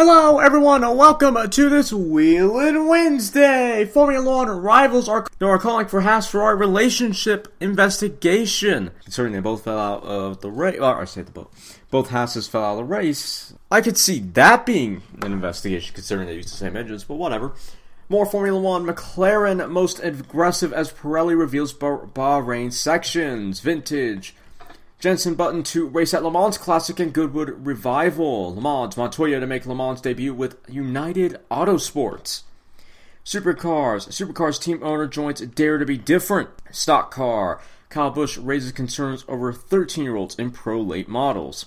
Hello, everyone, and welcome to this Wheelin' Wednesday. Formula One rivals are, are calling for Haas Ferrari relationship investigation. Considering they both fell out of the race, or I say the boat, both Haas's fell out of the race. I could see that being an investigation, considering they use the same engines, but whatever. More Formula One. McLaren most aggressive as Pirelli reveals Bahrain sections. Vintage. Jenson Button to race at Le Mans Classic and Goodwood Revival. Le Mans, Montoya to make Le Mans debut with United Autosports. Supercars, Supercars team owner joins Dare to be Different. Stock car, Kyle Busch raises concerns over 13 year olds in pro late models.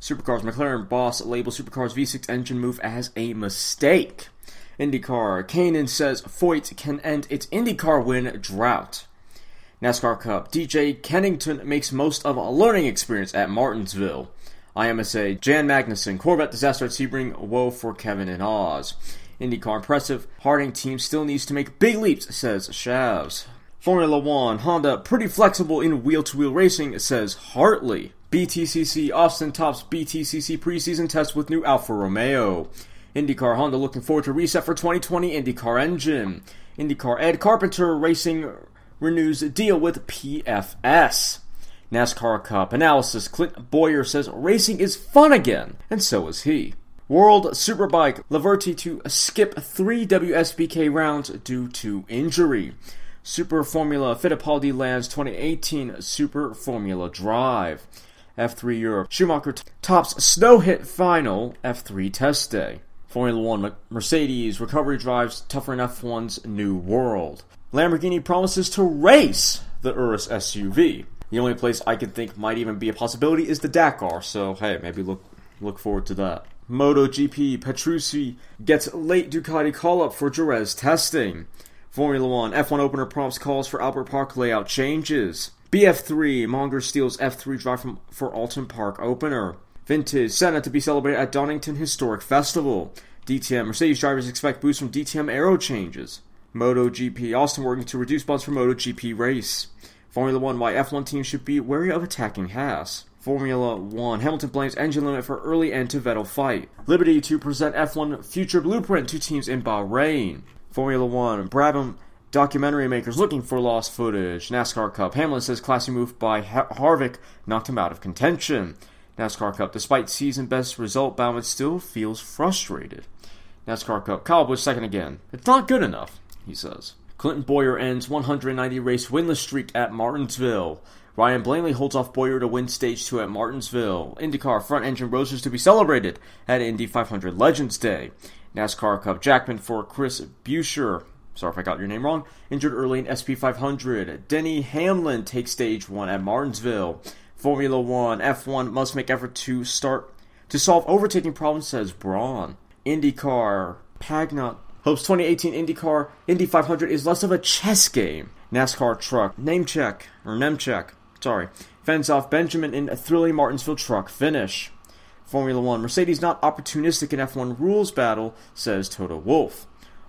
Supercars McLaren boss labels Supercars V6 engine move as a mistake. IndyCar, Kanaan says Foyt can end its IndyCar win drought. NASCAR Cup. DJ Kennington makes most of a learning experience at Martinsville. IMSA. Jan Magnussen. Corvette disaster at Sebring. Woe for Kevin and Oz. IndyCar impressive. Harding team still needs to make big leaps, says Chaves. Formula One. Honda pretty flexible in wheel to wheel racing, says Hartley. BTCC. Austin tops BTCC preseason test with new Alfa Romeo. IndyCar Honda looking forward to reset for 2020 IndyCar engine. IndyCar Ed Carpenter Racing renews deal with PFS. NASCAR Cup analysis Clint Bowyer says racing is fun again, and so is he. World Superbike Laverty to skip three WSBK rounds due to injury. Super Formula Fittipaldi lands 2018 Super Formula Drive. F3 Europe Schumacher tops snow hit final F3 test day. Formula One Mercedes recovery drives tougher than F1's new world. Lamborghini promises to race the Urus SUV. The only place I can think might even be a possibility is the Dakar, so hey, maybe look look forward to that. MotoGP Petrucci gets late Ducati call up for Jerez testing. Formula One F1 opener prompts calls for Albert Park layout changes. BF3 Monger steals F3 drive from, for Oulton Park opener. Vintage Senna to be celebrated at Donington Historic Festival. DTM Mercedes drivers expect boost from DTM aero changes. MotoGP. Austin working to reduce bonds for MotoGP race. Formula One. Why F1 teams should be wary of attacking Haas. Formula One. Hamilton blames engine limit for early end to Vettel fight. Liberty to present F1 future blueprint to teams in Bahrain. Formula One. Brabham documentary makers looking for lost footage. NASCAR Cup. Hamlin says classy move by ha- Harvick knocked him out of contention. NASCAR Cup. Despite season best result, Bowman still feels frustrated. NASCAR Cup. Kyle Busch second again. It's not good enough he says. Clinton Bowyer ends 190 race winless streak at Martinsville. Ryan Blaney holds off Bowyer to win stage 2 at Martinsville. IndyCar front engine roses to be celebrated at Indy 500 Legends Day. NASCAR Cup Jackman for Chris Buescher. Sorry if I got your name wrong. Injured early in SP 500. Denny Hamlin takes stage 1 at Martinsville. Formula 1 F1 must make effort to start to solve overtaking problems, says Brawn. IndyCar Pagenaud hopes 2018 IndyCar Indy 500 is less of a chess game. NASCAR truck, name check, or Nemechek, sorry, fends off Benjamin in a thrilling Martinsville truck finish. Formula One, Mercedes not opportunistic in F1 rules battle, says Toto Wolff.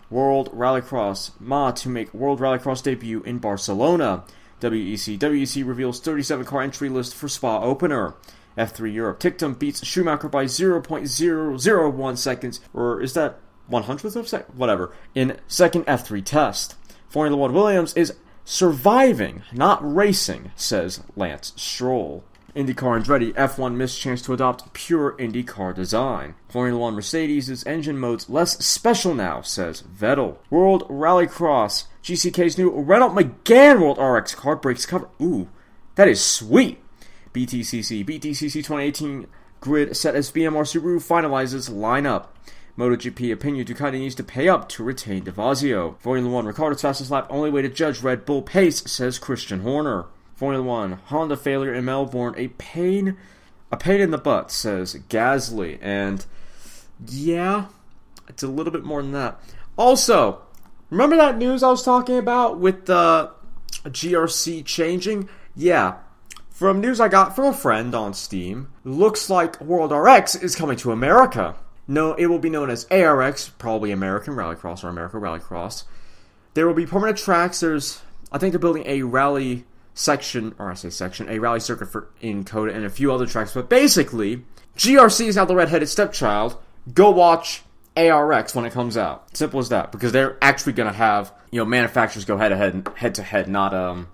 World Rallycross, Ma to make World Rallycross debut in Barcelona. WEC, WEC reveals 37 car entry list for Spa opener. F3 Europe, Ticktum beats Schumacher by 0.001 seconds, or is that 100th of second, whatever, in second F3 test. Formula One Williams is surviving, not racing, says Lance Stroll. IndyCar Andretti F1 missed chance to adopt pure IndyCar design. Formula One Mercedes' engine mode's less special now, says Vettel. World Rallycross GCK's new Renault Megane World RX car breaks cover. Ooh, that is sweet. BTCC BTCC 2018 grid set as BMR Subaru finalizes lineup. MotoGP opinion Ducati needs to pay up to retain DeVazio. Formula 1 Ricciardo's fastest lap only way to judge Red Bull pace, says Christian Horner. Formula 1 Honda failure in Melbourne, a pain a pain in the butt, says Gasly. And yeah, it's a little bit more than that. Also, remember that news I was talking about with the GRC changing? Yeah. From news I got from a friend on Steam, looks like World RX is coming to America. No, it will be known as ARX, probably American Rallycross or America Rallycross. There will be permanent tracks. There's, I think they're building a rally section, or I say section, a rally circuit for in COTA and a few other tracks. But basically, GRC is now the redheaded stepchild. go watch ARX when it comes out. Simple as that. Because they're actually going to have you know manufacturers go head to head, head to head, not um,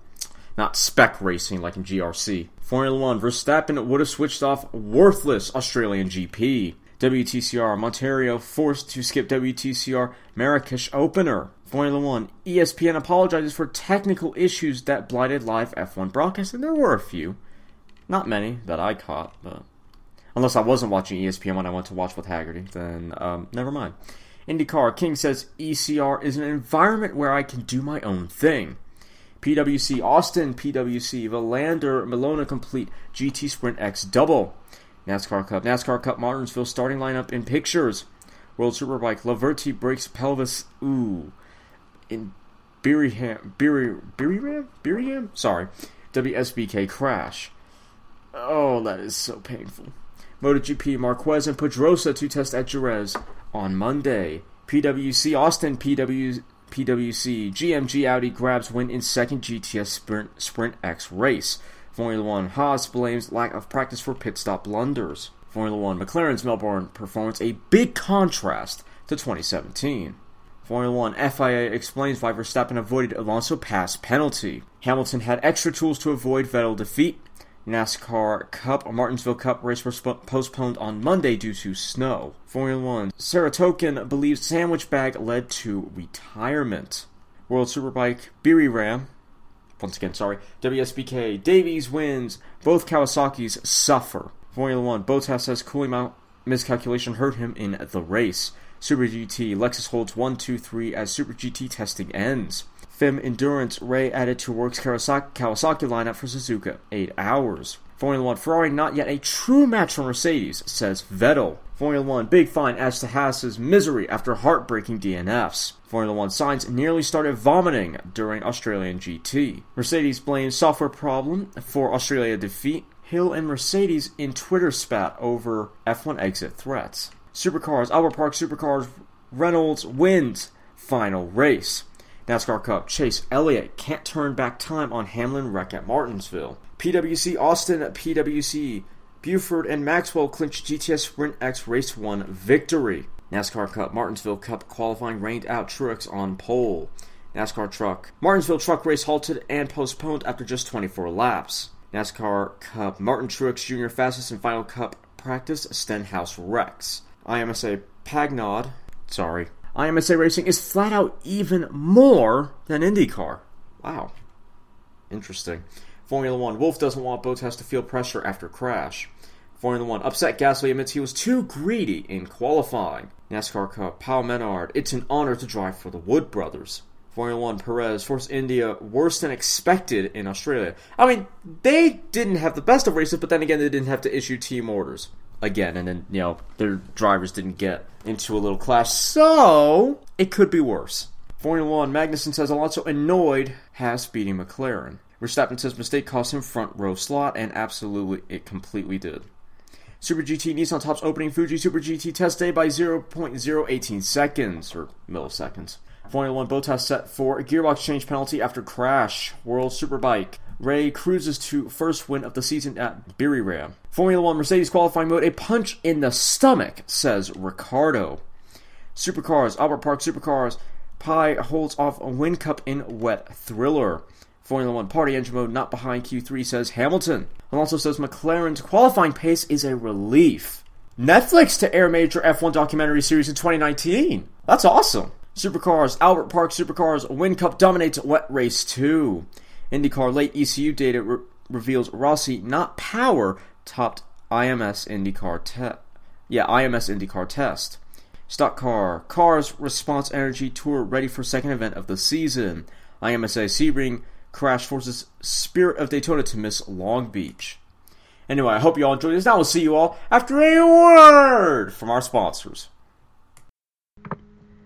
not spec racing like in GRC. Formula One, Verstappen would have switched off worthless Australian GP. WTCR, Ontario forced to skip WTCR Marrakesh opener. Formula One, ESPN apologizes for technical issues that blighted live F1 broadcast, and there were a few. Not many that I caught, but unless I wasn't watching ESPN when I went to watch with Haggerty, then um, never mind. IndyCar King says ECR is an environment where I can do my own thing. PWC Austin, PWC Valander Milona complete GT Sprint X double. NASCAR Cup, NASCAR Cup Martinsville starting lineup in pictures. World Superbike Laverty breaks pelvis. Ooh, in Birmingham, Birmingham, Birmingham. Sorry, WSBK crash. Oh, that is so painful. MotoGP Marquez and Pedrosa to test at Jerez on Monday. PWC Austin PW, PWC GMG Audi grabs win in second GTS Sprint Sprint X race. Formula One Haas blames lack of practice for pit stop blunders. Formula One McLaren's Melbourne performance a big contrast to 2017. Formula One FIA explains why Verstappen avoided Alonso pass penalty. Hamilton had extra tools to avoid Vettel defeat. NASCAR Cup Martinsville Cup race was postponed on Monday due to snow. Formula One Sirotkin believes sandwich bag led to retirement. World Superbike Buriram once again, sorry. WSBK Davies wins. Both Kawasaki's suffer. Formula One Bottas says cooling miscalculation hurt him in the race. Super GT Lexus holds 1 2 3 as Super GT testing ends. FIM Endurance Rea added to Works Kawasaki, Kawasaki lineup for Suzuka. 8 hours. Formula 1 Ferrari not yet a true match for Mercedes, says Vettel. Formula 1 big fine adds to Haas's misery after heartbreaking DNFs. Formula 1 Sainz nearly started vomiting during Australian GT. Mercedes blames software problem for Australia defeat. Hill and Mercedes in Twitter spat over F1 exit threats. Supercars, Albert Park Supercars, Reynolds wins final race. NASCAR Cup, Chase Elliott can't turn back time on Hamlin wreck at Martinsville. PWC Austin, PWC Buford and Maxwell clinched GTS Sprint X Race 1 victory. NASCAR Cup Martinsville Cup qualifying rained out Truex on pole. NASCAR Truck Martinsville Truck race halted and postponed after just 24 laps. NASCAR Cup Martin Truex Jr. fastest and final Cup practice Stenhouse Rex. IMSA Pagenaud, sorry, IMSA Racing is flat out even more than IndyCar. Wow. Interesting. Formula One Wolff doesn't want Bottas to feel pressure after crash. Formula One upset Gasly admits he was too greedy in qualifying. NASCAR Cup Paul Menard, it's an honor to drive for the Wood brothers. Formula One Perez Force India worse than expected in Australia. I mean, they didn't have the best of races, but then again, they didn't have to issue team orders again, and then you know their drivers didn't get into a little clash, so it could be worse. Formula One, Magnussen says Alonso annoyed has beating McLaren. Verstappen says mistake cost him front row slot, and absolutely it completely did. Super GT Nissan tops opening Fuji Super GT test day by 0.018 seconds or milliseconds. Formula One Bottas set for a gearbox change penalty after crash. World Superbike. Rea cruises to first win of the season at Buriram. Formula One Mercedes qualifying mode, a punch in the stomach, says Ricciardo. Supercars, Albert Park Supercars, Pye holds off a Whincup in wet thriller. Formula One party engine mode not behind Q3 says Hamilton. Alonso says McLaren's qualifying pace is a relief. Netflix to air major F1 documentary series in 2019. That's awesome. Supercars, Albert Park Supercars, Whincup dominates wet race 2. IndyCar late ECU data re- reveals Rossi, not Power, topped IMS IndyCar test. Yeah, IMS IndyCar test. Stock car, Cars Response Energy Tour ready for second event of the season. IMSA Sebring crash forces Spirit of Daytona to miss Long Beach. Anyway, I hope you all enjoyed this. Now we'll see you all after a word from our sponsors.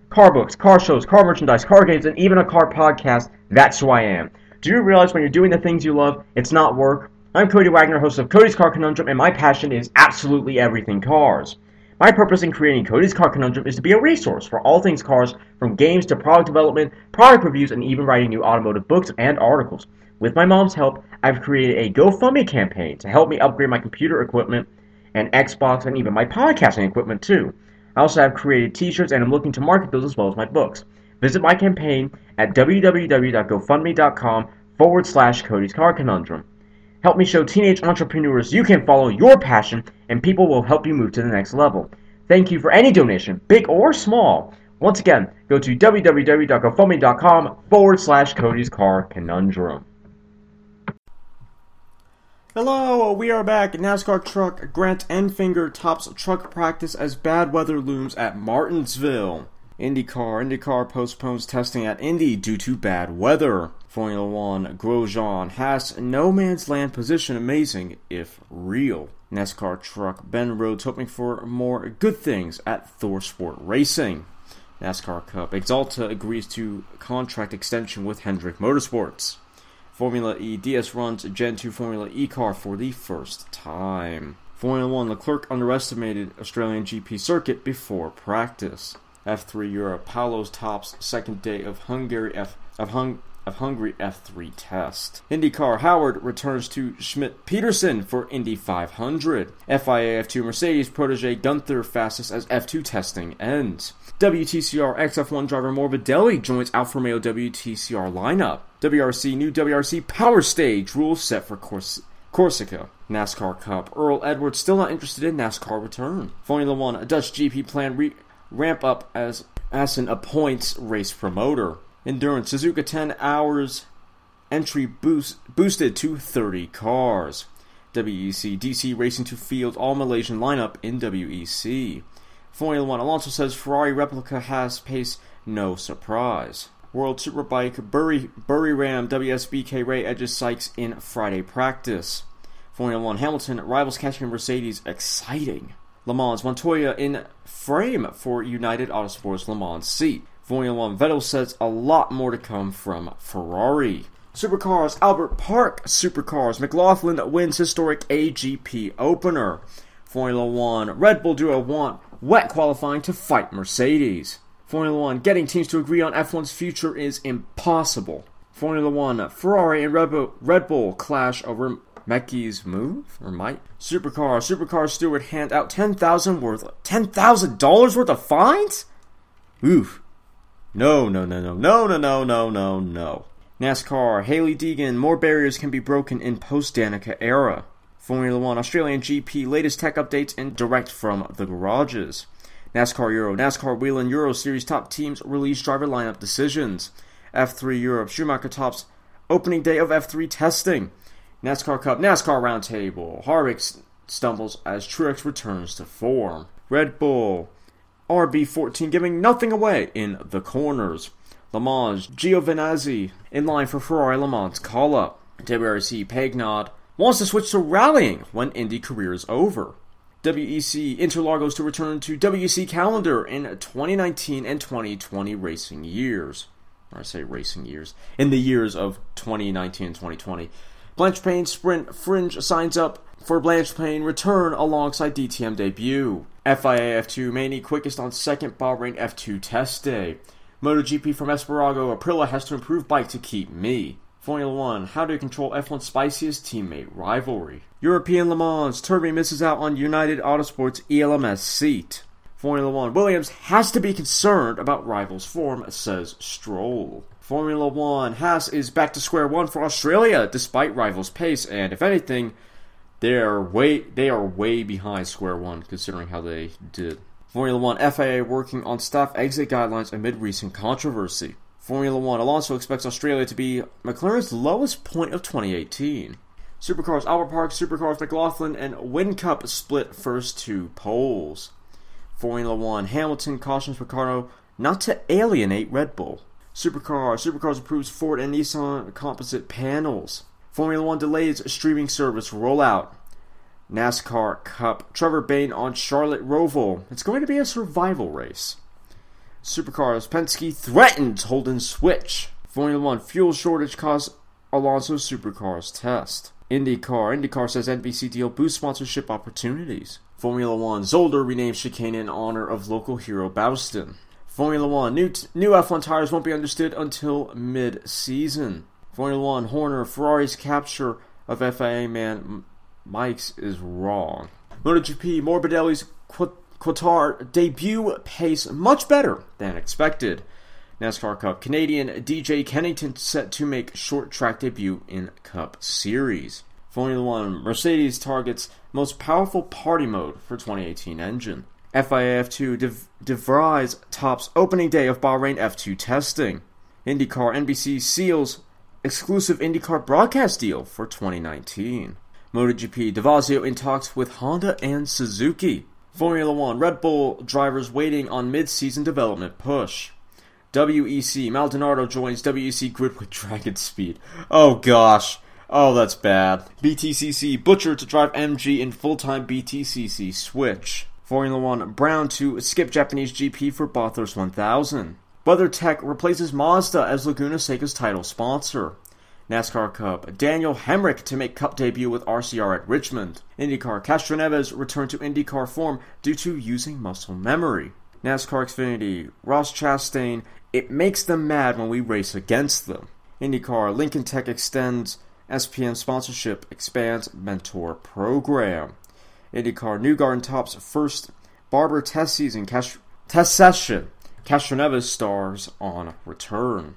Car books, car shows, car merchandise, car games, and even a car podcast. That's who I am. Do you realize when you're doing the things you love, it's not work? I'm Cody Wagner, host of Cody's Car Conundrum, and my passion is absolutely everything cars. My purpose in creating Cody's Car Conundrum is to be a resource for all things cars, from games to product development, product reviews, and even writing new automotive books and articles. With my mom's help, I've created a GoFundMe campaign to help me upgrade my computer equipment and Xbox and even my podcasting equipment too. I also have created t-shirts and I'm looking to market those as well as my books. Visit my campaign at www.gofundme.com forward slash Cody's Car Conundrum. Help me show teenage entrepreneurs you can follow your passion and people will help you move to the next level. Thank you for any donation, big or small. Once again, go to www.gofundme.com forward slash Cody's Car Conundrum. Hello, we are back. NASCAR truck Grant Enfinger tops truck practice as bad weather looms at Martinsville. IndyCar, IndyCar postpones testing at Indy due to bad weather. Formula oh One, Grosjean has no man's land position amazing if real. NASCAR truck Ben Rhodes hoping for more good things at Thor Sport Racing. NASCAR Cup, Axalta agrees to contract extension with Hendrick Motorsports. Formula E DS runs Gen 2 Formula E car for the first time. Formula 1 Leclerc underestimated Australian GP circuit before practice. F3 Europe Paulo's tops second day of Hungary F of Hung of Hungary F3 test. IndyCar Howard returns to Schmidt Peterson for Indy 500. FIA F2 Mercedes protege Gunther fastest as F2 testing ends. WTCR XF1 driver Morbidelli joins Alfa Romeo WTCR lineup. WRC new WRC Power Stage rules set for Cors- Corsica. NASCAR Cup. Carl Edwards still not interested in NASCAR return. Formula One. A Dutch GP plan re- ramp up as Assen appoints race promoter. Endurance Suzuka 10 hours entry boost boosted to 30 cars. WEC DC Racing to field all Malaysian lineup in WEC. Formula 1 Alonso says Ferrari replica has pace, no surprise. World Superbike Bury, Buriram WSBK Rea edges Sykes in Friday practice. Formula 1 Hamilton rivals catching Mercedes exciting. Le Mans Montoya in frame for United Autosports Le Mans seat. Formula 1 Vettel says a lot more to come from Ferrari. Supercars Albert Park Supercars McLaughlin wins historic AGP opener. Formula 1 Red Bull duo want wet qualifying to fight Mercedes. Formula 1 getting teams to agree on F1's future is impossible. Formula 1 Ferrari and Red Bull, Red Bull clash over Mecky's move or might. Supercar Supercar steward hand out 10,000 worth $10,000 worth of fines? Oof. No, no, no, no, no, no, no, no, no, no. NASCAR, Hailie Deegan, more barriers can be broken in post Danica era. Formula One, Australian GP, latest tech updates and direct from the garages. NASCAR Euro, NASCAR Whelen Euro Series top teams release driver lineup decisions. F3 Europe, Schumacher tops opening day of F3 testing. NASCAR Cup, NASCAR Roundtable, Harvick stumbles as Truex returns to form. Red Bull, RB14 giving nothing away in the corners. Le Mans, Giovinazzi in line for Ferrari Le Mans call up. WRC Pagenaud wants to switch to rallying when Indy career is over. WEC Interlagos to return to WEC calendar in 2019 and 2020 racing years. Or I say racing years. In the years of 2019 and 2020. Blancpain Sprint Frijns signs up for Blancpain return alongside DTM debut. FIA F2 Maney quickest on second Bahrain F2 test day. MotoGP from Espargaro Aprilia has to improve bike to keep me. Formula One, how to control F1's spiciest teammate rivalry. European Le Mans, Turvey misses out on United Autosports ELMS seat. Formula One, Williams has to be concerned about rivals' form, says Stroll. Formula One, Haas is back to square one for Australia despite rivals' pace, and if anything, they are way they are way behind square one considering how they did. Formula One, FIA working on staff exit guidelines amid recent controversy. Formula One, Alonso expects Australia to be McLaren's lowest point of 2018. Supercars Albert Park, Supercars McLaughlin, and Whincup split first two poles. Formula One, Hamilton cautions Ricciardo not to alienate Red Bull. Supercar, Supercars approves Ford and Nissan composite panels. Formula One delays streaming service rollout. NASCAR Cup, Trevor Bayne on Charlotte Roval. It's going to be a survival race. Supercars, Penske threatens Holden switch. Formula One fuel shortage cause Alonso Supercars test. IndyCar, IndyCar says NBC deal boosts sponsorship opportunities. Formula One, Zolder renames chicane in honor of local hero Boutsen. Formula One, new, t- new F1 tires won't be understood until mid-season. Formula One, Horner, Ferrari's capture of FIA man Mike's is wrong. MotoGP, Morbidelli's Qatar debut pace much better than expected. NASCAR Cup Canadian DJ Kennington set to make short track debut in Cup Series. Formula One Mercedes targets most powerful party mode for 2018 engine. FIA F2 De, De Vries tops opening day of Bahrain F2 testing. IndyCar NBC seals exclusive IndyCar broadcast deal for 2019. MotoGP DeVazio in talks with Honda and Suzuki. Formula One Red Bull drivers waiting on mid-season development push. WEC Maldonado joins WEC grid with Dragon Speed. Oh gosh. Oh, that's bad. BTCC Butcher to drive MG in full-time BTCC switch. Formula One Brown to skip Japanese GP for Bathurst 1000. WeatherTech replaces Mazda as Laguna Seca's title sponsor. NASCAR Cup. Daniel Hemric to make Cup debut with RCR at Richmond. IndyCar. Castroneves returned to IndyCar form due to using muscle memory. NASCAR Xfinity. Ross Chastain. It makes them mad when we race against them. IndyCar. Lincoln Tech extends SPM sponsorship, expands mentor program. IndyCar. Newgarden tops first Barber test season test session. Castroneves stars on return.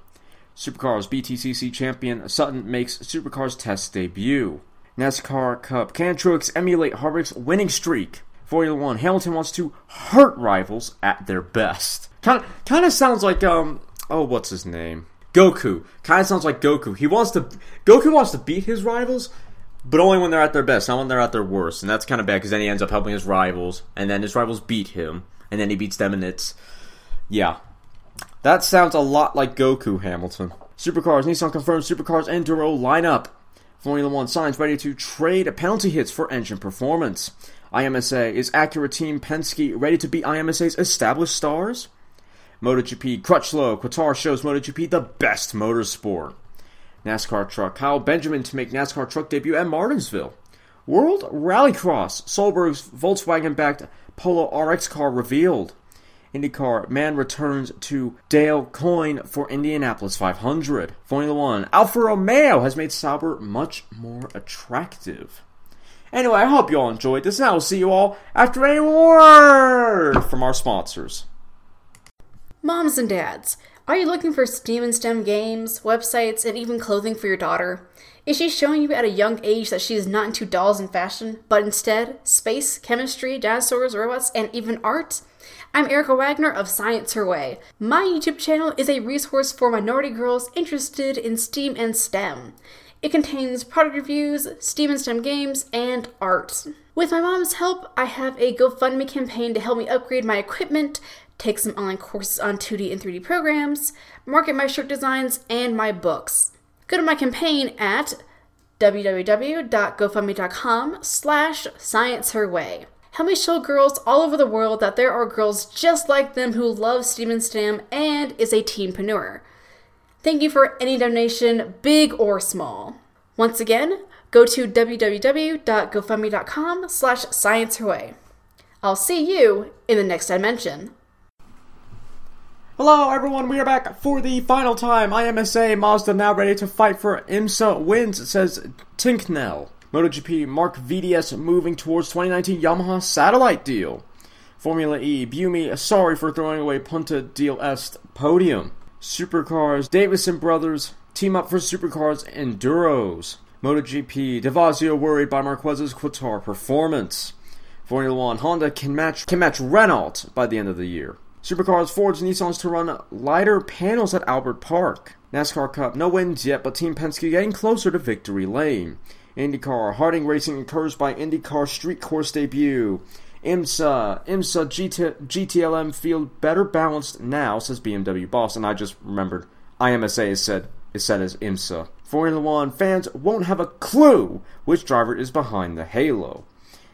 Supercars BTCC champion Sutton makes Supercars test debut. NASCAR Cup. Can Truex emulate Harvick's winning streak? Formula One. Hamilton wants to hurt rivals at their best. Kind of, kind of sounds like um. Oh, what's his name? Goku. Kind of sounds like Goku. He wants to. Goku wants to beat his rivals, but only when they're at their best, not when they're at their worst. And that's kind of bad because then he ends up helping his rivals, and then his rivals beat him, and then he beats them, and it's yeah, that sounds a lot like Goku Hamilton. Supercars, Nissan confirms Supercars Enduro lineup. Formula One Sainz ready to trade penalty hits for engine performance. IMSA is Acura Team Penske ready to beat IMSA's established stars? MotoGP Crutchlow Qatar shows MotoGP the best motorsport. NASCAR truck Kyle Benjamin to make NASCAR truck debut at Martinsville. World Rallycross Solberg's Volkswagen backed Polo RX car revealed. IndyCar, Mann returns to Dale Coyne for Indianapolis 500. Formula One, Alfa Romeo has made Sauber much more attractive. Anyway, I hope you all enjoyed this, and I will see you all after a word from our sponsors. Moms and dads, are you looking for STEAM and STEM games, websites, and even clothing for your daughter? Is she showing you at a young age that she is not into dolls and fashion, but instead space, chemistry, dinosaurs, robots, and even art? I'm Erica Wagner of Science Her Way. My YouTube channel is a resource for minority girls interested in STEAM and STEM. It contains product reviews, STEAM and STEM games, and art. With my mom's help, I have a GoFundMe campaign to help me upgrade my equipment, take some online courses on 2D and 3D programs, market my shirt designs, and my books. Go to my campaign at www.gofundme.com slash scienceherway. Help me show girls all over the world that there are girls just like them who love STEAM and and is a teenpreneur. Thank you for any donation, big or small. Once again, go to www.gofundme.com slash scienceherway. I'll see you in the next dimension. Hello, everyone. We are back for the final time. IMSA Mazda now ready to fight for IMSA wins, says Tincknell. MotoGP Marc VDS moving towards 2019 Yamaha satellite deal. Formula E Buemi sorry for throwing away Punta del Este podium. Supercars Davison brothers team up for Supercars Enduros. MotoGP DeVazio worried by Marquez's Qatar performance. Formula One Honda can match can match Renault by the end of the year. Supercars, Fords, Nissans to run lighter panels at Albert Park. NASCAR Cup, no wins yet, but Team Penske getting closer to victory lane. IndyCar, Harding Racing encouraged by IndyCar Street Course debut. IMSA, IMSA GT, GTLM field better balanced now, says BMW boss, and I just remembered IMSA is said is said as IMSA. Formula One fans won't have a clue which driver is behind the halo.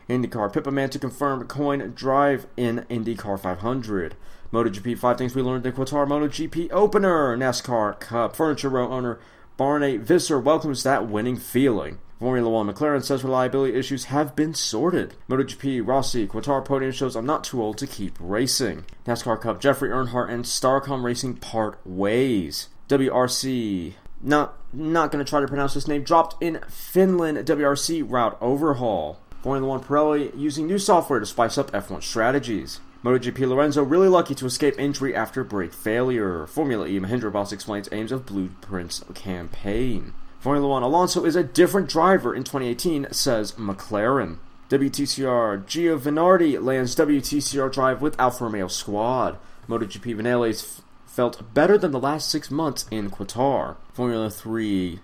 IndyCar, Pippa Mann to confirm Coyne drive in IndyCar 500. MotoGP, five things we learned in Qatar MotoGP opener. NASCAR Cup, Furniture Row owner Barney Visser welcomes that winning feeling. Formula One McLaren says reliability issues have been sorted. MotoGP Rossi Qatar podium shows I'm not too old to keep racing. NASCAR Cup Jeffrey Earnhardt and Starcom Racing part ways. WRC not not gonna try to pronounce this name dropped in Finland WRC route overhaul. Formula One Pirelli using new software to spice up F1 strategies. MotoGP Lorenzo really lucky to escape injury after brake failure. Formula E Mahindra Boss explains aims of Blueprints campaign. Formula One Alonso is a different driver in 2018, says McLaren. WTCR Giovanardi lands WTCR drive with Alfa Romeo squad. MotoGP Vinales felt better than the last six months in Qatar. Formula 3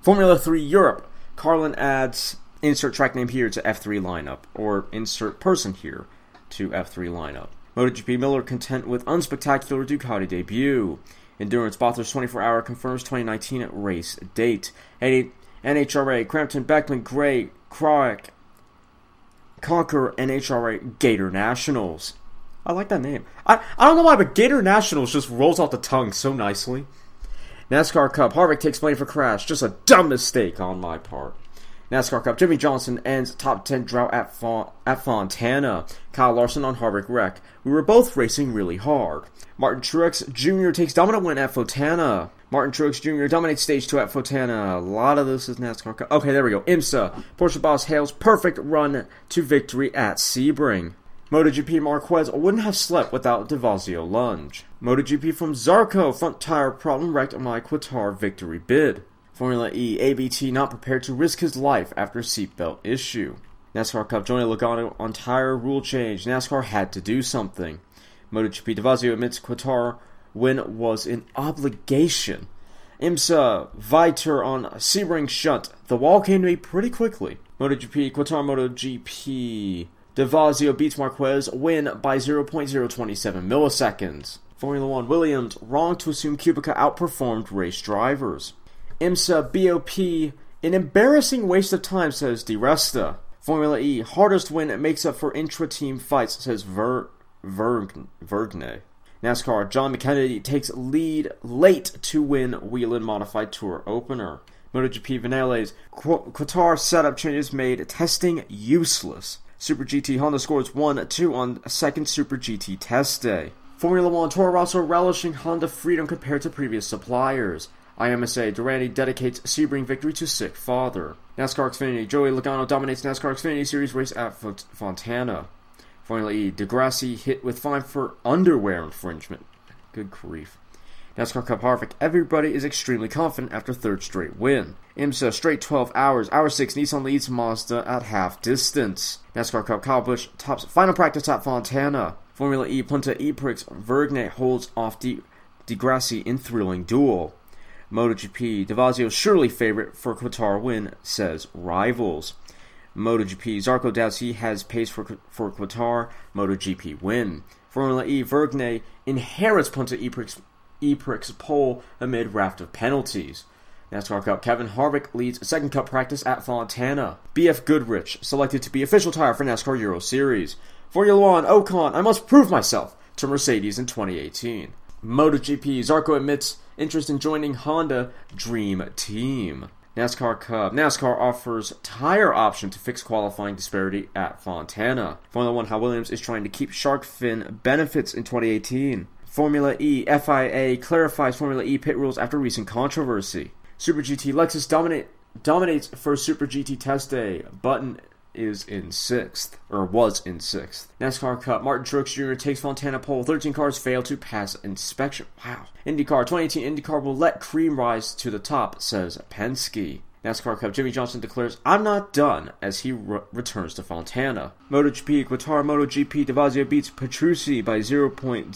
Formula 3 Europe. Carlin adds insert track name here to F3 lineup, or insert person here to F3 lineup. MotoGP Miller content with unspectacular Ducati debut. Endurance Bathurst 24 hour confirms 2019 race date. NHRA, Crampton, Beckman, Gray, Kroick, conquer NHRA Gator Nationals. I like that name. I, I don't know why, but Gator Nationals just rolls off the tongue so nicely. NASCAR Cup. Harvick takes blame for crash. Just a dumb mistake on my part. NASCAR Cup. Jimmie Johnson ends top 10 drought at, at Fontana. Kyle Larson on Harvick wreck. We were both racing really hard. Martin Truex Jr. takes dominant win at Fontana. Martin Truex Jr. dominates stage 2 at Fontana. A lot of this is NASCAR Cup. Okay, there we go. IMSA. Porsche boss hails perfect run to victory at Sebring. MotoGP Marquez wouldn't have slept without Devazio lunge. MotoGP from Zarco front tire problem wrecked my Qatar victory bid. Formula E ABT not prepared to risk his life after seatbelt issue. NASCAR Cup Johnny Logano on tire rule change. NASCAR had to do something. MotoGP Devazio admits Qatar win was an obligation. IMSA Viter on Sebring shunt. The wall came to me pretty quickly. MotoGP Qatar MotoGP Devazio beats Marquez, win by 0.027 milliseconds. Formula One Williams, wrong to assume Kubica outperformed race drivers. IMSA BOP, an embarrassing waste of time, says Di Resta. Formula E, hardest win makes up for intra team fights, says Ver, Ver, Vergne. NASCAR, John McKennedy takes lead late to win Whelen Modified Tour opener. MotoGP Vinales, Qatar setup changes made testing useless. Super GT Honda scores 1 2 on second Super GT test day. Formula One Toro Rosso relishing Honda freedom compared to previous suppliers. IMSA Durante dedicates Sebring victory to sick father. NASCAR Xfinity Joey Logano dominates NASCAR Xfinity Series race at Fontana. Formula E di Grassi hit with fine for underwear infringement. Good grief. NASCAR Cup Harvick, everybody is extremely confident after third straight win. IMSA straight 12 hours. Hour 6, Nissan leads Mazda at half distance. NASCAR Cup Kyle Busch tops final practice at Fontana. Formula E Punta E-Prix Vergne holds off Di, di Grassi in thrilling duel. MotoGP Devazio surely favorite for Qatar win, says rivals. MotoGP Zarco he has pace for, for Qatar. MotoGP win. Formula E Vergne inherits Punta E-Prix pole amid raft of penalties. NASCAR Cup Kevin Harvick leads second cup practice at Fontana. BF Goodrich selected to be official tire for NASCAR Euro Series. Formula One Ocon, I must prove myself to Mercedes in 2018. MotoGP Zarco admits interest in joining Honda Dream Team. NASCAR Cup. NASCAR offers tire option to fix qualifying disparity at Fontana. Formula One Hal Williams is trying to keep shark fin benefits in 2018. Formula E FIA clarifies Formula E pit rules after recent controversy. Super GT Lexus dominate, dominates first Super GT test day. Button is in sixth, or was in sixth. NASCAR Cup, Martin Truex Jr. takes Fontana pole. 13 cars fail to pass inspection. Wow. IndyCar, 2018 IndyCar will let cream rise to the top, says Penske. NASCAR Cup, Jimmie Johnson declares, I'm not done, as he re- returns to Fontana. MotoGP, Qatar MotoGP, Devazio beats Petrucci by 0.006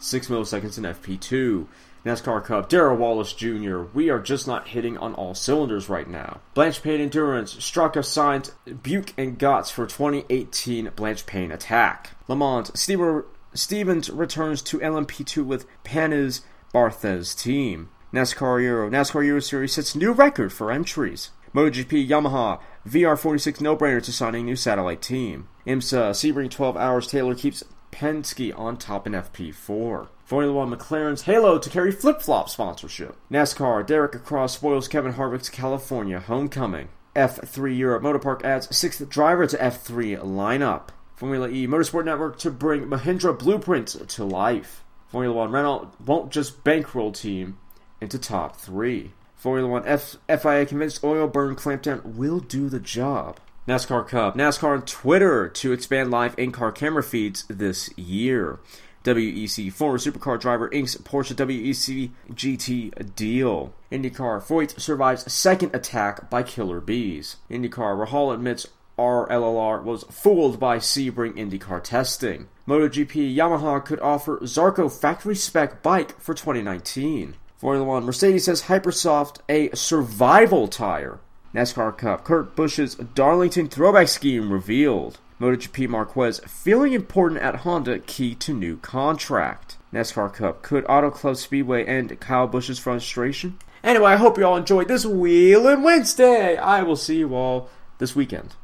milliseconds in FP2. NASCAR Cup, Darrell Wallace Jr. We are just not hitting on all cylinders right now. Blancpain Endurance, Strakka signs Buhk and Götz for 2018 Blancpain Attack. Stever, Stevens returns to LMP2 with Panis Barthez team. NASCAR Euro, NASCAR Euro Series sets new record for entries. MotoGP Yamaha, VR46 no-brainer to signing new satellite team. IMSA, Sebring 12 hours, Taylor keeps Penske on top in FP4. Formula One McLaren's Halo to carry flip flop sponsorship. NASCAR Derek Across spoils Kevin Harvick's California homecoming. F3 Europe Motorpark adds sixth driver to F3 lineup. Formula E Motorsport Network to bring Mahindra blueprints to life. Formula One Renault won't just bankroll team into top three. Formula One F- FIA convinced oil burn clampdown will do the job. NASCAR Cup. NASCAR on Twitter to expand live in-car camera feeds this year. WEC former supercar driver inks Porsche WEC GT deal. IndyCar Foyt survives second attack by killer bees. IndyCar Rahal admits RLLR was fooled by Sebring IndyCar testing. MotoGP Yamaha could offer Zarco factory spec bike for 2019. Formula One Mercedes says Hypersoft a survival tire. NASCAR Cup Kurt Busch's Darlington throwback scheme revealed. MotoGP Marquez feeling important at Honda key to new contract. NASCAR Cup could Auto Club Speedway end Kyle Busch's frustration? Anyway, I hope you all enjoyed this Wheelin' Wednesday. I will see you all this weekend.